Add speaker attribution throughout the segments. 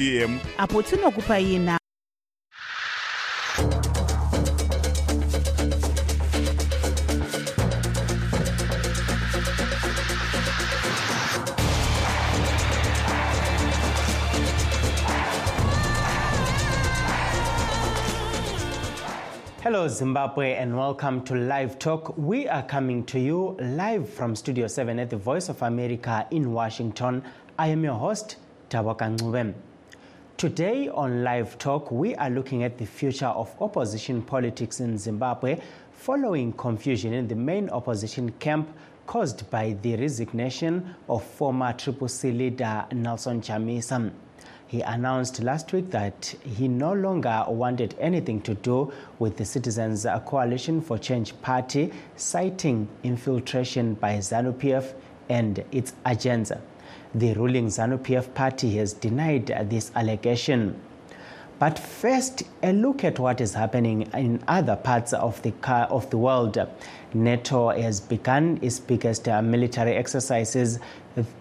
Speaker 1: pm
Speaker 2: apo tinokupa ina
Speaker 3: Hello, Zimbabwe, and welcome to Live Talk. We are coming to you live from Studio 7 at the Voice of America in Washington. I am your host, Tabaka Ngubem. Today on Live Talk, we are looking at the future of opposition politics in Zimbabwe following confusion in the main opposition camp caused by the resignation of former Triple C leader Nelson Chamisa. He announced last week that he no longer wanted anything to do with the Citizens Coalition for Change party, citing infiltration by ZANU PF and its agenda. The ruling ZANU PF party has denied this allegation. But first, a look at what is happening in other parts of the, car, of the world. NATO has begun its biggest uh, military exercises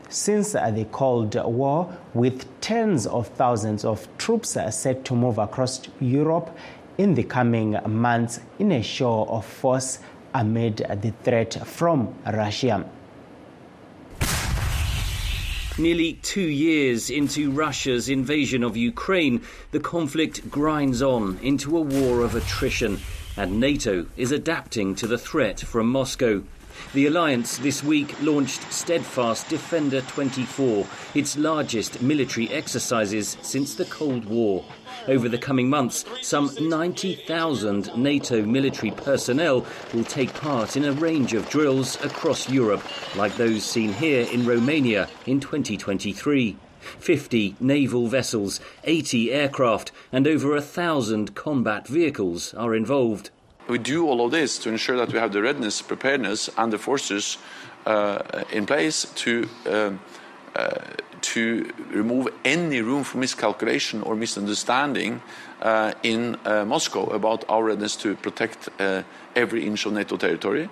Speaker 3: since uh, the Cold War, with tens of thousands of troops uh, set to move across Europe in the coming months in a show of force amid the threat from Russia.
Speaker 4: Nearly two years into Russia's invasion of Ukraine, the conflict grinds on into a war of attrition, and NATO is adapting to the threat from Moscow. The alliance this week launched Steadfast Defender 24, its largest military exercises since the Cold War. Over the coming months, some 90,000 NATO military personnel will take part in a range of drills across Europe, like those seen here in Romania in 2023. 50 naval vessels, 80 aircraft, and over a thousand combat vehicles are involved.
Speaker 5: We do all of this to ensure that we have the readiness, preparedness, and the forces uh, in place to. Um, to remove any room for miscalculation or misunderstanding uh, in uh, Moscow about our readiness to protect uh, every inch of NATO territory.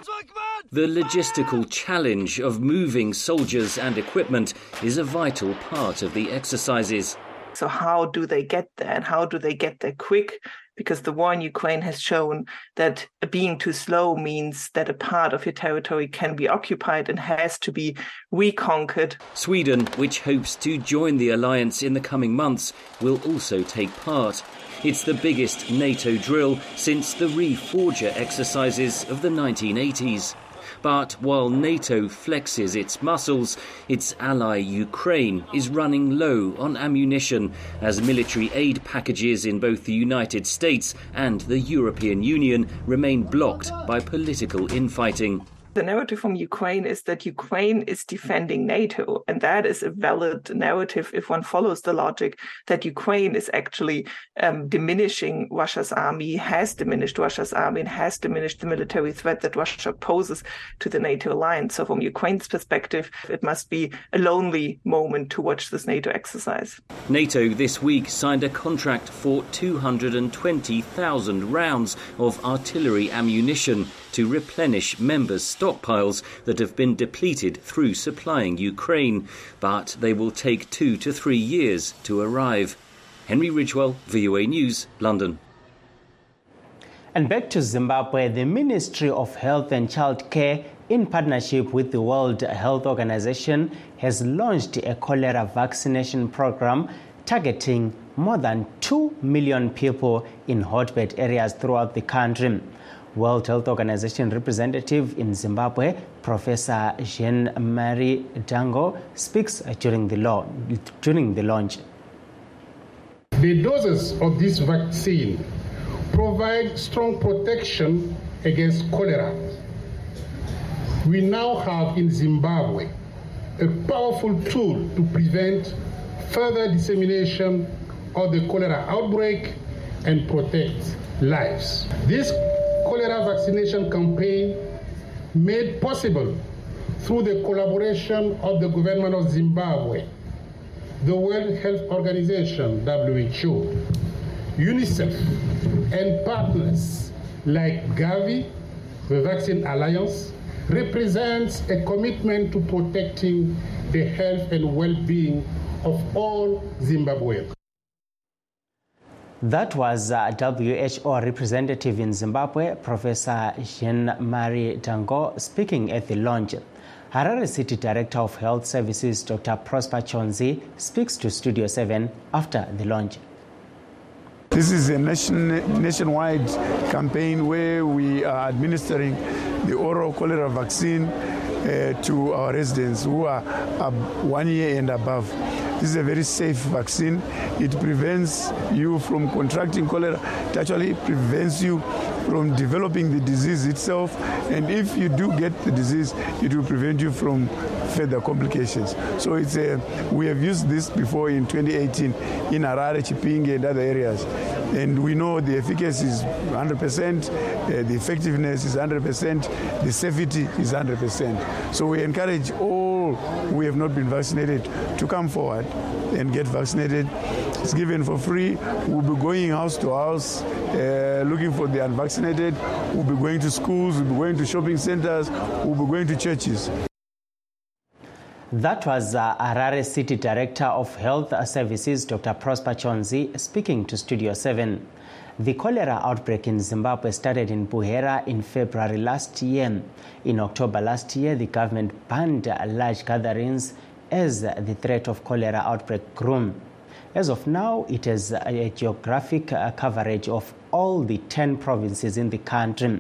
Speaker 4: The logistical challenge of moving soldiers and equipment is a vital part of the exercises.
Speaker 6: So, how do they get there and how do they get there quick? Because the war in Ukraine has shown that being too slow means that a part of your territory can be occupied and has to be reconquered.
Speaker 4: Sweden, which hopes to join the alliance in the coming months, will also take part. It's the biggest NATO drill since the Reforger exercises of the 1980s. But while NATO flexes its muscles, its ally Ukraine is running low on ammunition as military aid packages in both the United States and the European Union remain blocked by political infighting
Speaker 6: the narrative from Ukraine is that Ukraine is defending NATO. And that is a valid narrative if one follows the logic that Ukraine is actually um, diminishing Russia's army, has diminished Russia's army, and has diminished the military threat that Russia poses to the NATO alliance. So, from Ukraine's perspective, it must be a lonely moment to watch this NATO exercise.
Speaker 4: NATO this week signed a contract for 220,000 rounds of artillery ammunition to replenish members' stockpiles that have been depleted through supplying Ukraine, but they will take two to three years to arrive. Henry Ridgwell, VOA News, London.
Speaker 3: And back to Zimbabwe, the Ministry of Health and Child Care, in partnership with the World Health Organization, has launched a cholera vaccination program targeting more than 2 million people in hotbed areas throughout the country. World Health Organization representative in Zimbabwe, Professor Jean Marie Dangou, speaks during the, law, during the launch.
Speaker 7: The doses of this vaccine provide strong protection against cholera. We now have in Zimbabwe a powerful tool to prevent further dissemination of the cholera outbreak and protect lives. This cholera vaccination campaign made possible through the collaboration of the government of Zimbabwe, the World Health Organization, WHO, UNICEF, and partners like Gavi, the Vaccine Alliance, represents a commitment to protecting the health and well-being of all Zimbabweans.
Speaker 3: That was uh, WHO representative in Zimbabwe, Professor Jean-Marie Dangou, speaking at the launch. Harare City Director of Health Services, Dr. Prosper Chonzi, speaks to Studio 7 after the launch.
Speaker 1: This is a nation, nationwide campaign where we are administering the oral cholera vaccine to our residents who are uh, one year and above. This is a very safe vaccine. It prevents you from contracting cholera. It actually prevents you from developing the disease itself. And if you do get the disease, it will prevent you from further complications. So it's a, we have used this before in 2018 in Harare, Chipinge, and other areas. And we know the efficacy is 100%, uh, the effectiveness is 100%, the safety is 100%. So we encourage all who have not been vaccinated to come forward and get vaccinated. It's given for free. We'll be going house to house uh, looking for the unvaccinated. We'll be going to schools, we'll be going to shopping centers, we'll be going to churches.
Speaker 3: That was uh, Harare City Director of Health Services, Dr. Prosper Chonzi, speaking to Studio 7. The cholera outbreak in Zimbabwe started in Buhera in February last year. In October last year, the government banned large gatherings as the threat of cholera outbreak grew. As of now, it has a geographic uh, coverage of all the 10 provinces in the country.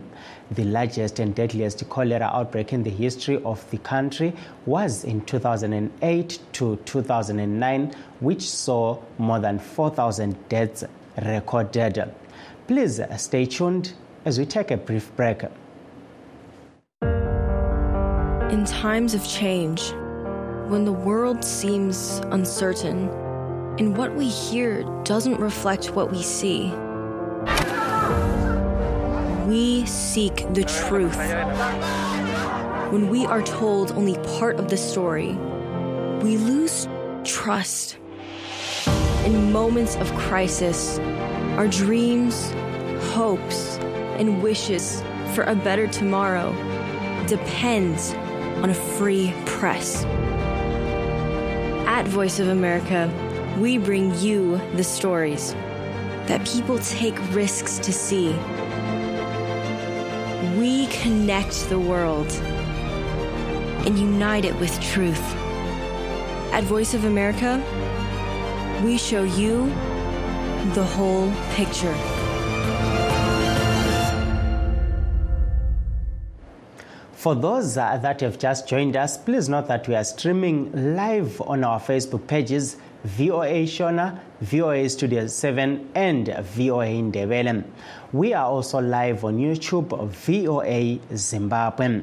Speaker 3: The largest and deadliest cholera outbreak in the history of the country was in 2008 to 2009, which saw more than 4,000 deaths recorded. Please stay tuned as we take a brief break.
Speaker 2: In times of change, when the world seems uncertain and what we hear doesn't reflect what we see, we seek the truth. When we are told only part of the story, we lose trust. In moments of crisis, our dreams, hopes, and wishes for a better tomorrow depends on a free press. At Voice of America, we bring you the stories that people take risks to see. We connect the world and unite it with truth. At Voice of America, we show you the whole picture.
Speaker 3: For those uh, that have just joined us, please note that we are streaming live on our Facebook pages VOA Shona, VOA Studio 7, and VOA Ndebele. We are also live on YouTube, VOA Zimbabwe.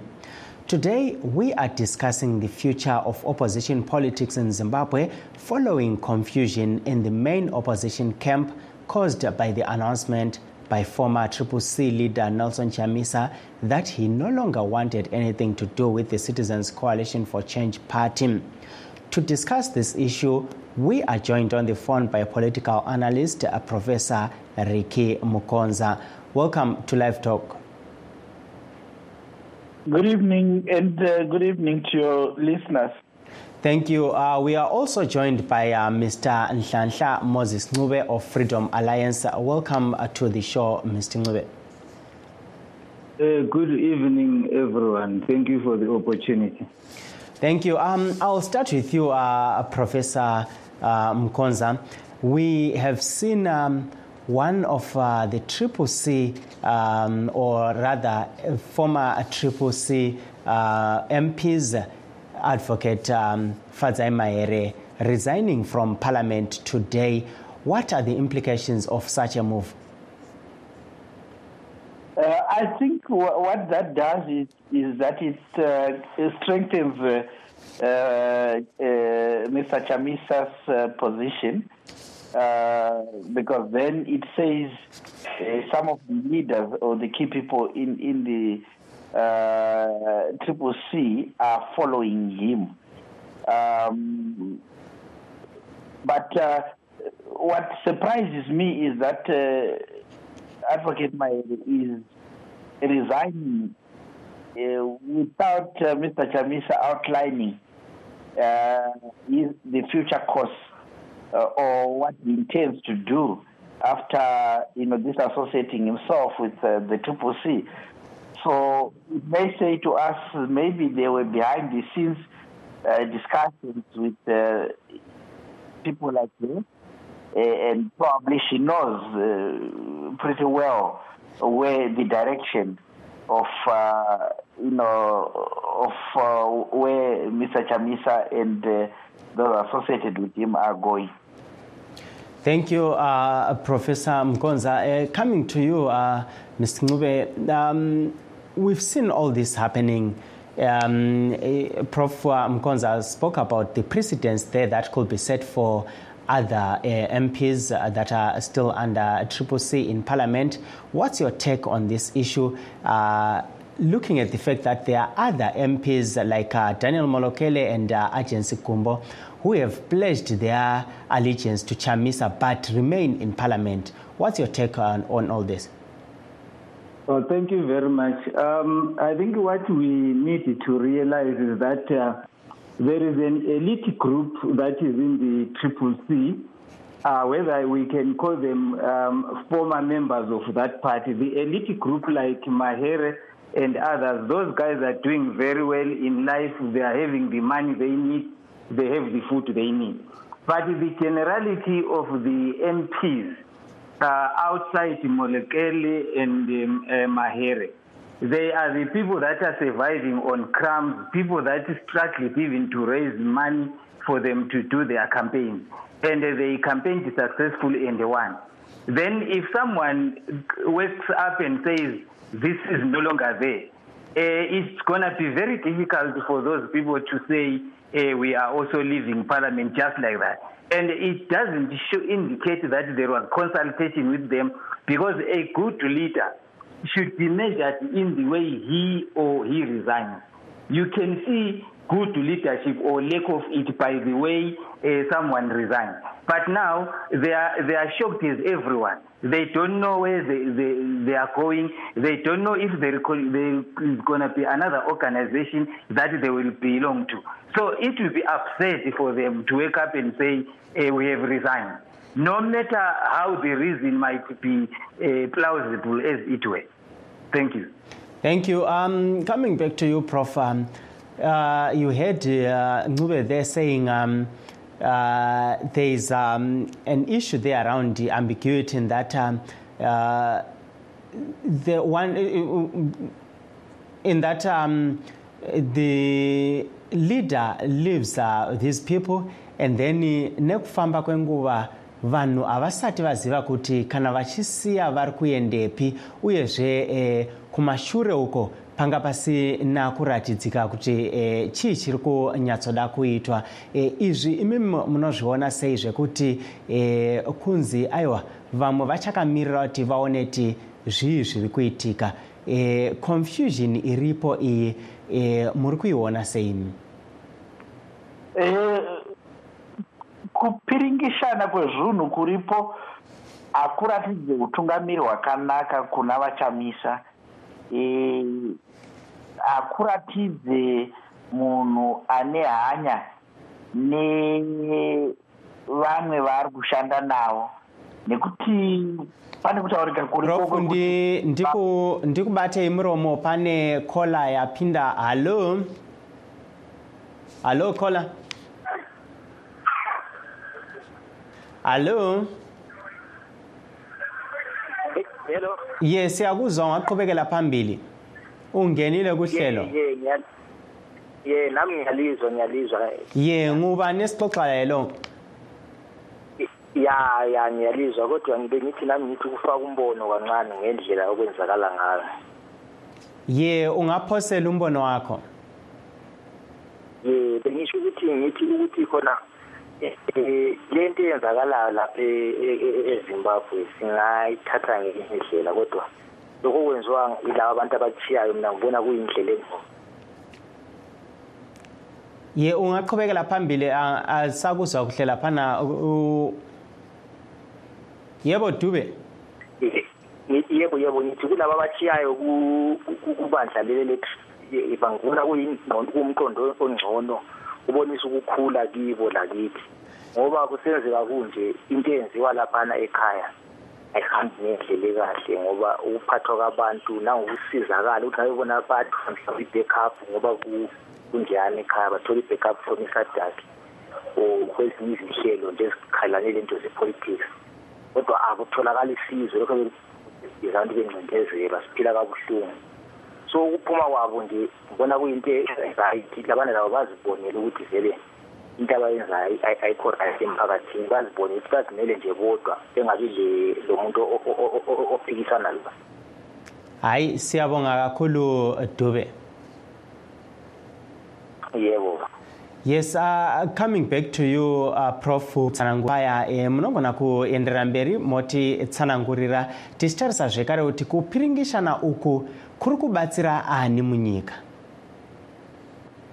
Speaker 3: Today, we are discussing the future of opposition politics in Zimbabwe following confusion in the main opposition camp caused by the announcement by former Triple C leader Nelson Chamisa that he no longer wanted anything to do with the Citizens Coalition for Change party. To discuss this issue, we are joined on the phone by political analyst uh, Professor Ricky Mukonza. Welcome to Live Talk.
Speaker 8: Good evening, and uh, good evening to your listeners.
Speaker 3: Thank you. Uh, we are also joined by uh, Mr. Nhlanhla Moses Ncube of Freedom Alliance. Uh, welcome uh, to the show, Mr. Ncube.
Speaker 9: Uh, good evening, everyone. Thank you for the opportunity.
Speaker 3: Thank you. Um, I'll start with you, uh, Professor uh, Mukonza. We have seen um, one of uh, the Triple C, um, or rather, former Triple C MPs, Advocate um, Fadzai Mahere, resigning from Parliament today. What are the implications of such a move?
Speaker 8: Uh, I think w- what that does is, is that it, uh, it strengthens uh, Mr. Chamisa's position because then it says some of the leaders or the key people in, in the uh, Triple C are following him. Um, but uh, what surprises me is that uh, Advocate Mahere is resigning uh, without uh, Mr. Chamisa outlining uh, the future course or what he intends to do after you know disassociating himself with uh, the Triple C. So it may say to us maybe they were behind the scenes uh, discussions with uh, people like this, uh, and probably she knows uh, pretty well where the direction of uh, you know of uh, where Mr. Chamisa and uh, those associated with him are going.
Speaker 3: Thank you, uh, Professor Mukonza. Uh, coming to you, uh, Mr. Ncube, um, we've seen all this happening. Um, uh, Prof. Mukonza spoke about the precedents there that could be set for other uh, MPs that are still under Triple C in Parliament. What's your take on this issue? Uh, looking at the fact that there are other MPs like uh, Daniel Molokele and uh, Agency Gumbo who have pledged their allegiance to Chamisa but remain in Parliament. What's your take on, on all this?
Speaker 9: Well, thank you very much. Um, I think what we need to realize is that uh, there is an elite group that is in the Triple C, uh, whether we can call them um, former members of that party. The elite group like Mahere and others, those guys are doing very well in life. They are having the money they need, they have the food they need. But the generality of the MPs uh, outside Molokele and um, uh, Mahere, they are the people that are surviving on crumbs, people that struggle even to raise money for them to do their campaign. And they campaigned successfully and they won. Then if someone wakes up and says, this is no longer there, uh, it's going to be very difficult for those people to say, uh, we are also leaving parliament just like that. And it doesn't indicate that there was consultation with them because a good leader should be measured in the way he or he resigns. You can see good leadership or lack of it by the way uh, someone resigns. But now they are, they are shocked as everyone. They don't know where they, they, they are going. They don't know if there, is going to be another organization that they will belong to. So it will be upset for them to wake up and say, eh, we have resigned. No matter how the reason might be uh, plausible as it were. Thank you.
Speaker 3: Thank you. Um, coming back to you, Prof. Um, uh, you heard uh, there saying um, uh, there is um, an issue there around the ambiguity in that um, uh, the one in that um, the leader leaves uh, these people and then nekufamba kwenguva vanhu havasati vaziva kuti kana vachisiya vari kuendepi uyezve eh, kumashure uko panga pasina kuratidzika kuti eh, chii chiri kunyatsoda kuitwa. Eh, izvi imi munozviona sei zvekuti eh, kunzi aiwa vamwe vachakamirira kuti vaone ti zvii zviri kuitika. Eh, confusion iripo iyi eh, muri kuiona seimi
Speaker 8: eh, kupiringishana kwezvinhu kuripo hakuratidze utungamiri hwakanaka kuna vachamisa. Hakuratidze munhu ane hanya nevamwe vaari kushanda navo. Nekuti pane kutaurika
Speaker 3: kuripo ndikubatei muromo pane kola yapinda. Halo? Halo kola halo
Speaker 10: hello?
Speaker 3: Ye siyakuzwa ungaqhubekela phambili. Ungenile kuhlelo?
Speaker 10: Ye nami ngiyalizwa ngiyalizwa.
Speaker 3: Ye ngubani esixoxayo lo?
Speaker 10: Ya ya ngiyalizwa kodwa ngibe ngithi nami ngithi ukufaka umbono kancane ngendlela okwenzakala ngayo.
Speaker 3: Ye ungaphosela umbono wakho?
Speaker 10: Ye bengisho ukuthi ngithi ukuthi khona le nto eyenzakalayo lapha ezimbabwe singayithatha ngenye indlela kodwa lokho kwenziwa yilabo abantu abachiyayo mina ngibona kuyindlela engcono
Speaker 3: ye ungaqhubekela phambili asakuzwa kuhle laphana yebo dube?
Speaker 10: Yebo yebo ngithi kulabo abachiyayo kubandla leli bangibona kuwumqondo ongcono. Ubonisa ukukhula kibo lakithi. Ngoba kusenzeka kunje into eyenziwa laphana ekhaya ayihambi ngendlela ekahle ngoba ukuphathwa kwabantu nangokusizakala ukuthi ayebona bathola mhlawumbe i-backup ngoba kunjani ekhaya bathola i-backup from isadaki or kwezinye izinhlelo nje ezikhalane lento ze-politics. Kodwa akutholakala isizo lokho abantu bencindezela siphila kabuhlungu. So ukuphuma kwabo nje ngibona kuyinto right labana labo bazibonele ukuthi vele into abayenzayo ayikho right emphakathini. Bazibone ukuthi bazimele nje bodwa bengabi lo muntu ophikisana lo
Speaker 3: hayi siyabonga kakhulu dube.
Speaker 10: Yebo.
Speaker 3: Yes uh, coming back to you uh, prof. Tsananguraya e, munogona kuenderera mberi moti tsanangurira tichitarisa zvekare kuti kupiringishana uku kuri kubatsira ani munyika?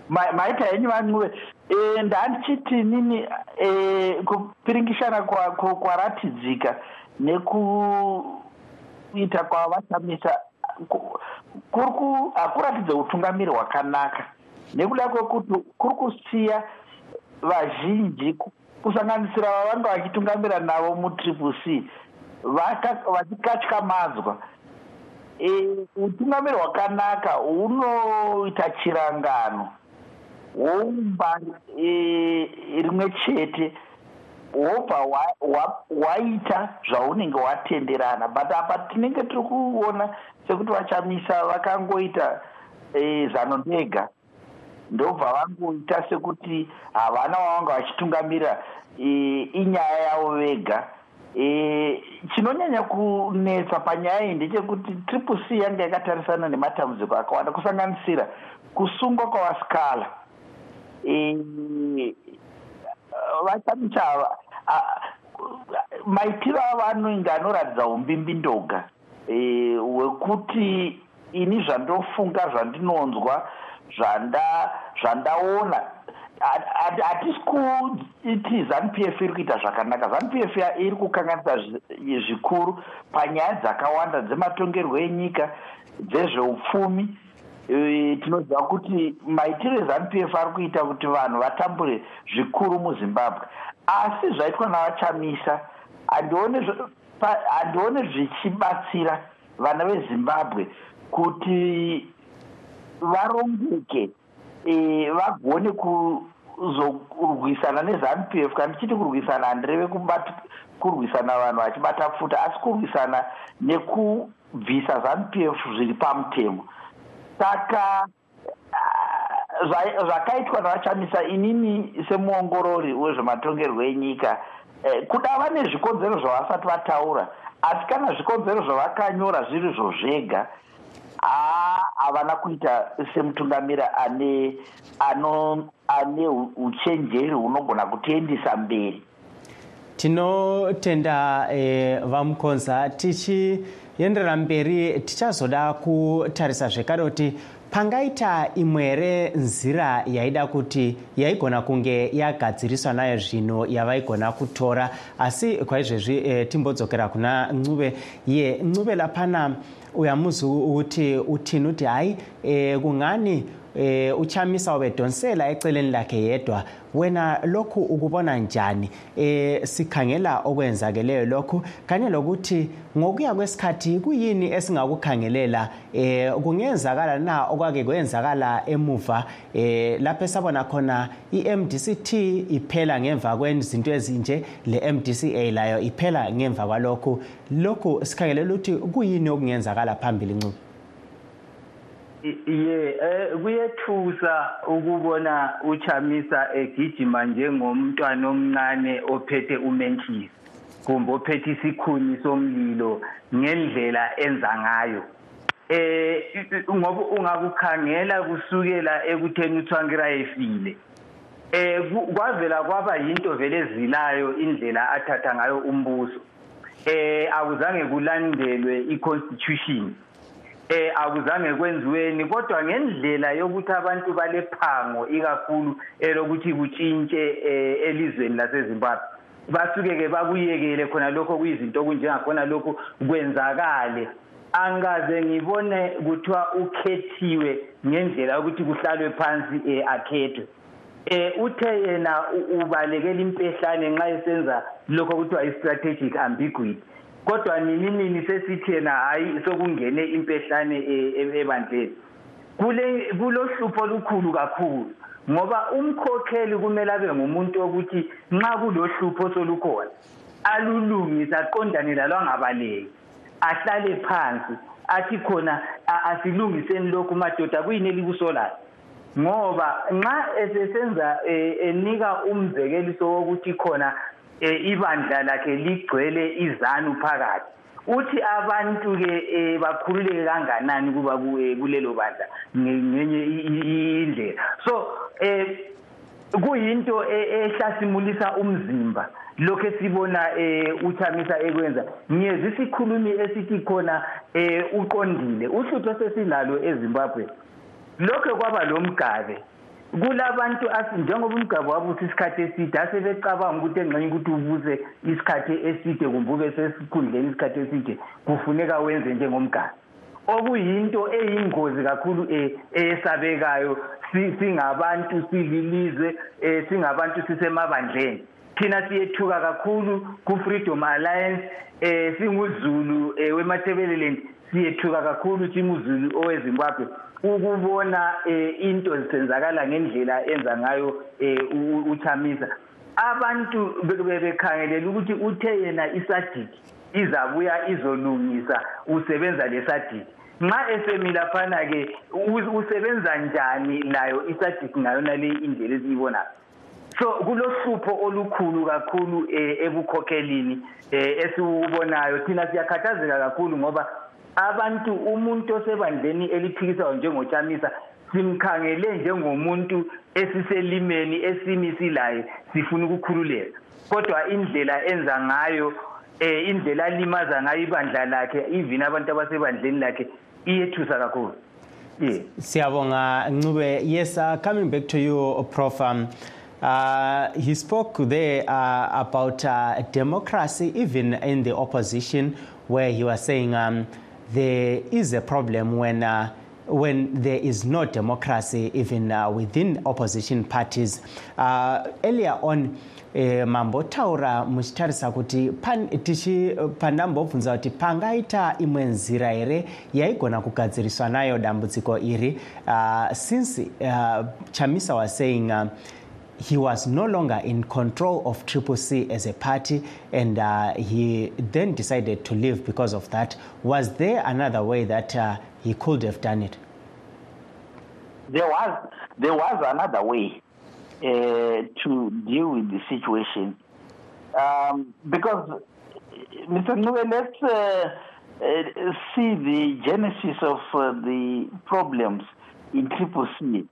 Speaker 8: Maita henyu vanhuve e, ndandichiti nini e, kupiringishana kwaratidzika nekuita kwavashamisa hakuratidze utungamiri hwakanaka nekuda kwekuti kuri kusiya vazhinji kusanganisira vavanga vachitungamira navo mutriple c vachikatyamadzwa utungamiri hwakanaka hunoita chirangano hwoumba rimwe chete hwobva hwaita zvaunenge hwatenderana. But apa tinenge tiri kuona sekuti vachamisa vakangoita zano ndega ndobva vangoita sekuti havana vavanga vachitungamira inyaya yavo vega. Chinonyanya kunetsa panyaya iyi ndechekuti triple c yanga yakatarisana nematambudziko akawanda kusanganisira kusungwa kwavasikala. Vachamisa maitiro avanonge anoratidza umbimbi ndoga hwekuti ini zvandofunga zvandinonzwa zvandaona. Hatisi kuti zanup f iri kuita zvakanaka. Zanup f iri kukanganisa zvikuru panyaya dzakawanda dzematongerwo enyika dzezveupfumi. Tinoziva kuti maitiro ezanup f ari kuita kuti vanhu vatambure zvikuru muzimbabwe. Asi zvaitwa navachamisa handione zvichibatsira vana vezimbabwe kuti varongeke vagone kuzorwisana nezanup f kana tichiti kurwisana handireve kurwisana vanhu vachibata pfuta asi kurwisana nekubvisa zanup f zviri pamutemo. Saka zvakaitwa navachamisa inini semuongorori wezvematongerwo enyika kudava nezvikonzero zvavasati vataura asi kana zvikonzero zvavakanyora zviri zvo zvega havana kuita semutungamira ane ano ane uchenjeri hunogona kutiendisa mberi.
Speaker 3: Tinotenda e, vamukonza tichienderera mberi tichazoda kutarisa zvekare kuti pangaita imwere nzira yaida kuti yaigona kunge yagadziriswa nayo zvino yavaigona kutora. Asi kwaizvezvi e, timbodzokera kuna ncube ye ncube lapana uyamuzi ukuthi uthini uthi hayi um kungani eh uchamisa ubedonsela eceleni lakhe yedwa. Wena lokhu ukubona njani? Eh sikhangela okwenzakeleyo lokhu. Kanye lokuthi ngokuya kwesikhathi kuyini esingakukhangelela? Eh kungenzakala na? Okwake kwenzakala emuva? Eh lapho esabona khona iMDCT iphela ngemva kwezinto ezinje le MDCA layo iphela ngemva kwalokhu. Lokhu sikhangelela ukuthi kuyini okungenzakala phambili ncube
Speaker 9: ye eh kuyethusa ukubona uchamisa egijima njengomntwana omncane ophethe umentshisi kumbe ophethe isikhuni somlilo ngendlela enza ngayo. Eh ngoba ungakukhangela kusukela ekutheni uthwangira efile eh kwavela kwaba yinto vele ezilayo indlela athatha ngayo umbuso. Eh akuzange kulandelwe iconstitution. Eh akuzange kwenziweni kodwa ngendlela yokuthi abantu balephango ikakhulu elokuthi kutshintshe elizweni laseZimbabwe. Basuke ke bakuyekele khona lokho kuyizinto okunjengakhona lokho kwenzakale. Angaze ngibone kuthiwa ukhethiwe ngendlela yokuthi kuhlalwe phansi akhethwe. Eh uthe yena ubalekela impehlane nxa esenza lokho kuthiwa i-strategic ambiguity. Kodwa nini nini sesithi yena hayi sokungene impehlane ebandleni. Kule kulohlupho olukhulu kakhulu ngoba umkhokheli kumele abe ngumuntu wokuthi nxa kulohlupho solukhona alulungise aqondane lalo angabaleki ahlale phansi athi khona asilungiseni lokhu madoda kuyini elikusolayo ngoba nxa esesenza e, enika umzekeliso wokuthi khona e, ibandla lakhe ligcwele izanu phakathi. Uthi abantu ke e, bakhululeke kanganani kuba kulelo bandla? Ngenye indlela. So kuyinto ehlasimulisa umzimba. Lokho esibona eh uthamisa ekwenza ngiyeza isikhulumi esithi khona eh uqondile. Uhlupho sesinalo eZimbabwe. Lokho kwaba lomgabe kulabantu njengoba umgabo wabuthi isikhathi eside asebecabanga ukuthi engxenye ukuthi ubuze isikhathi eside kumbe ube sesikhundleni isikhathi eside kufuneka wenze njengomgabe okuyinto eyingozi kakhulu eh, eyesabekayo singabantu sililizwe eh, singabantu sisemabandleni. Thina siyethuka kakhulu ku-freedom alliance eh singuzulu eh, wemathebeleleni siyethuka kakhulu singuzulu owezimbabwe. Ukubona eh, into zisenzakala ngendlela enza ngayo eh, uchamisa abantu bebekhangelela ukuthi uthe yena isadiki izabuya izolungisa usebenza lesadiki nxa esemila phana-ke usebenza njani layo isadiki ngayona le indlela esiyibonayo so kulohlupho olukhulu kakhulu eh, ebukhokhelini eh, esiwubonayo. Thina siyakhathazeka kakhulu ngoba abantu umuntu osebandleni eliphikisayo njengochamisa simkhangele njengomuntu esiselimeni esimisilaye sifuna ukukhululeka. Kodwa indlela enza ngayo eh indlela alimaza ngayo ibandla lakhe even abantu abasebandleni lakhe iyethusa kakhulu.
Speaker 3: Yeah siyabonga ncube. Yes uh, coming back to you prof um, Uh, he spoke there uh, about uh, democracy, even in the opposition, where he was saying um, there is a problem when uh, when there is no democracy, even uh, within opposition parties. earlier on, e, mambotaura muchitarisa kuti tichi pandambobvunza kuti pangaita imwe nzira here yaigona kugadziriswa nayo dambudziko iri uh, since uh, chamisa was saying uh, he was no longer in control of Triple C as a party, and uh, he then decided to leave because of that. Was there another way that uh, he could have done it?
Speaker 8: There was there was another way uh, to deal with the situation um, because Mr. Nue, let's uh, uh, see the genesis of uh, the problems in Triple C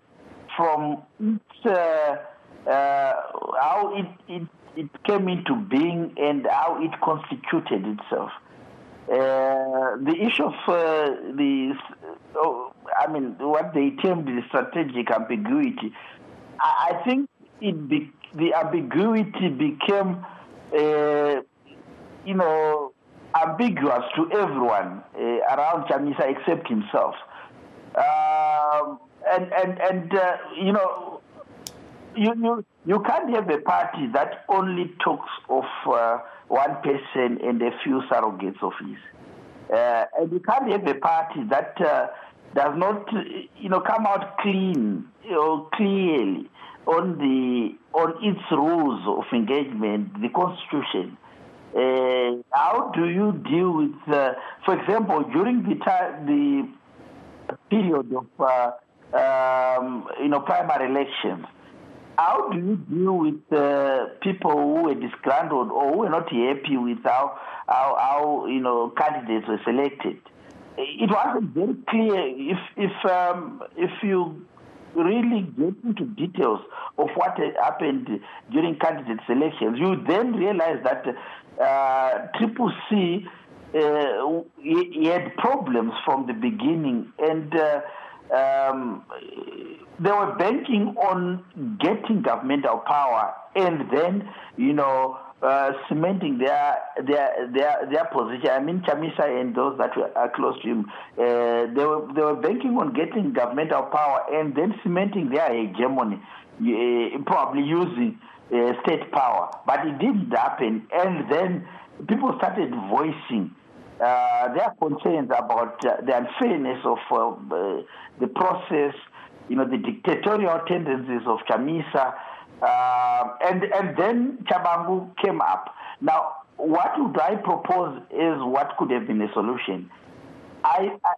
Speaker 8: from its uh, how it, it, it came into being and how it constituted itself. Uh, the issue of uh, the, oh, I mean, what they termed the strategic ambiguity, I, I think it be, the ambiguity became, uh, you know, ambiguous to everyone uh, around Chamisa except himself. Um, and and and uh, you know you, you, you can't have a party that only talks of uh, one person and a few surrogates of his. Uh, and you can't have a party that uh, does not, you know, come out clean or clearly on the on its rules of engagement, the constitution. Uh, how do you deal with, uh, for example, during the the period of, uh, um, you know, primary elections? How do you deal with uh, people who were disgruntled or who were not happy with how, how, how you know candidates were selected? It wasn't very clear if if um, if you really get into details of what happened during candidate selections, you then realize that uh, Triple C uh, he, he had problems from the beginning and. Uh, um, they were banking on getting governmental power and then, you know, uh, cementing their their their their position. I mean, Chamisa and those that were are close to him, uh, they were they were banking on getting governmental power and then cementing their hegemony, uh, probably using uh, state power. But it didn't happen. And then people started voicing uh, their concerns about uh, the unfairness of uh, the process, you know, the dictatorial tendencies of Chamisa. Uh, and, and then Tshabangu came up. Now, what would I propose is what could have been a solution. I, I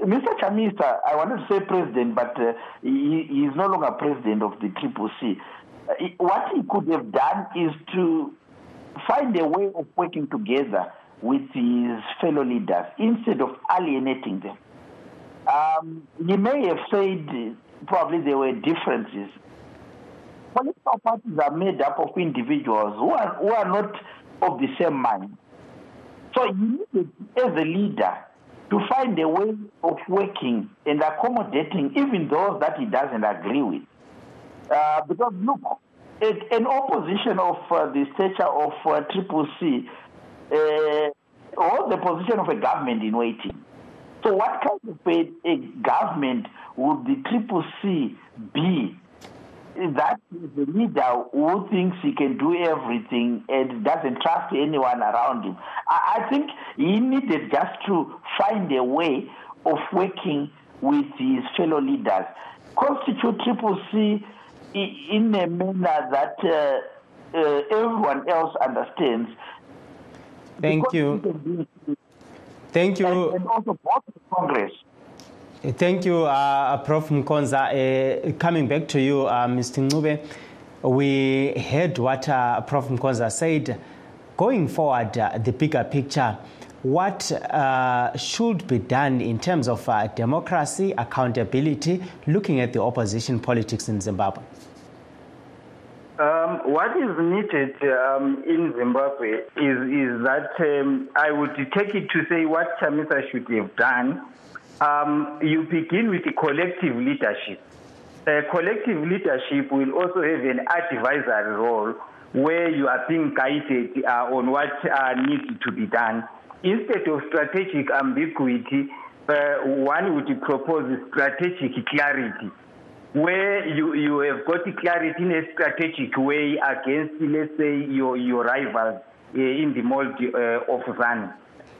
Speaker 8: Mr. Chamisa, I wanted to say president, but uh, he, he, is no longer president of the Triple C. Uh, what he could have done is to find a way of working together with his fellow leaders instead of alienating them. Um, he may have said probably there were differences. Political parties are made up of individuals who are, who are not of the same mind. So you need, as a leader, to find a way of working and accommodating even those that he doesn't agree with. Uh, because look, an opposition of uh, the stature of uh, Triple C uh, was the position of a government in waiting. So, what kind of a, a government would the Triple C be? That is the leader who thinks he can do everything and doesn't trust anyone around him. I, I think he needed just to find a way of working with his fellow leaders. Constitute Triple C in a manner that uh, uh, everyone else understands.
Speaker 3: Thank you. Thank you.
Speaker 8: And, and also Congress.
Speaker 3: Thank you, uh, Prof. Mukonza. Uh, coming back to you, uh, Mr. Ncube, we heard what uh, Prof. Mukonza said. Going forward, the bigger picture, what uh, should be done in terms of uh, democracy, accountability, looking at the opposition politics in Zimbabwe?
Speaker 9: Um, what is needed um, in Zimbabwe is, is that um, I would take it to say what Chamisa should have done. Um, you begin with the collective leadership. Uh, collective leadership will also have an advisory role where you are being guided uh, on what uh, needs to be done. Instead of strategic ambiguity, uh, one would propose strategic clarity where you, you have got clarity in a strategic way against, let's say, your, your rivals uh, in the mold uh, of.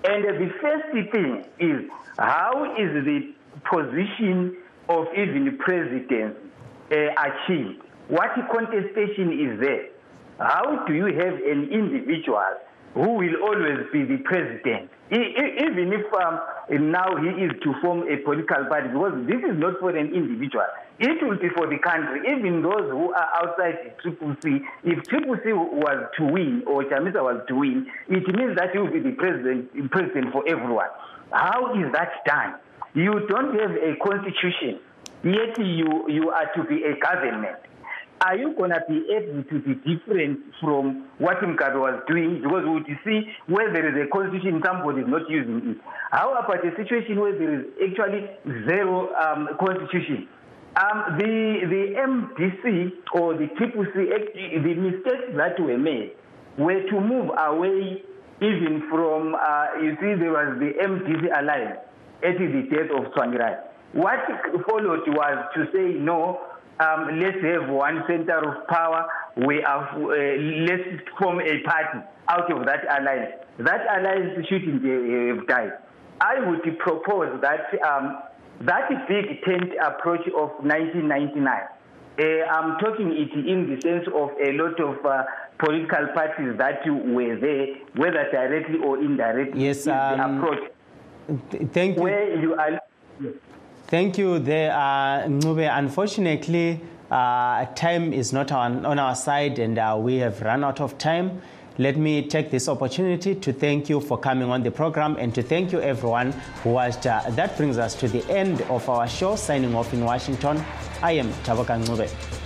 Speaker 9: And uh, the first thing is how is the position of even presidents uh, achieved? What contestation is there? How do you have an individual who will always be the president? Even if um, now he is to form a political party, because this is not for an individual. It will be for the country, even those who are outside the Triple C. If Triple C was to win, or Chamisa was to win, it means that he will be the president, president for everyone. How is that done? You don't have a constitution, yet you, you are to be a government are you going to be able to be different from what Mugabe was doing? Because we would see where there is a constitution, somebody is not using it. How about a situation where there is actually zero um, constitution? Um, the, the MDC or the Triple C, the mistakes that were made were to move away even from, uh, you see, there was the MDC alliance at the death of Tsvangirai. What followed was to say, no, um, let's have one center of power. We have, uh, let's form a party out of that alliance. That alliance shouldn't have died. I would propose that um, that big tent approach of 1999. Uh, I'm talking it in the sense of a lot of uh, political parties that were there, whether directly or indirectly.
Speaker 3: Yes, um,
Speaker 9: the approach.
Speaker 3: Th- thank you.
Speaker 9: Where you are.
Speaker 3: Thank you, there, uh, Ncube. Unfortunately, uh, time is not on, on our side and uh, we have run out of time. Let me take this opportunity to thank you for coming on the program and to thank you, everyone who watched. Uh, that brings us to the end of our show. Signing off in Washington, I am Taboka Ncube.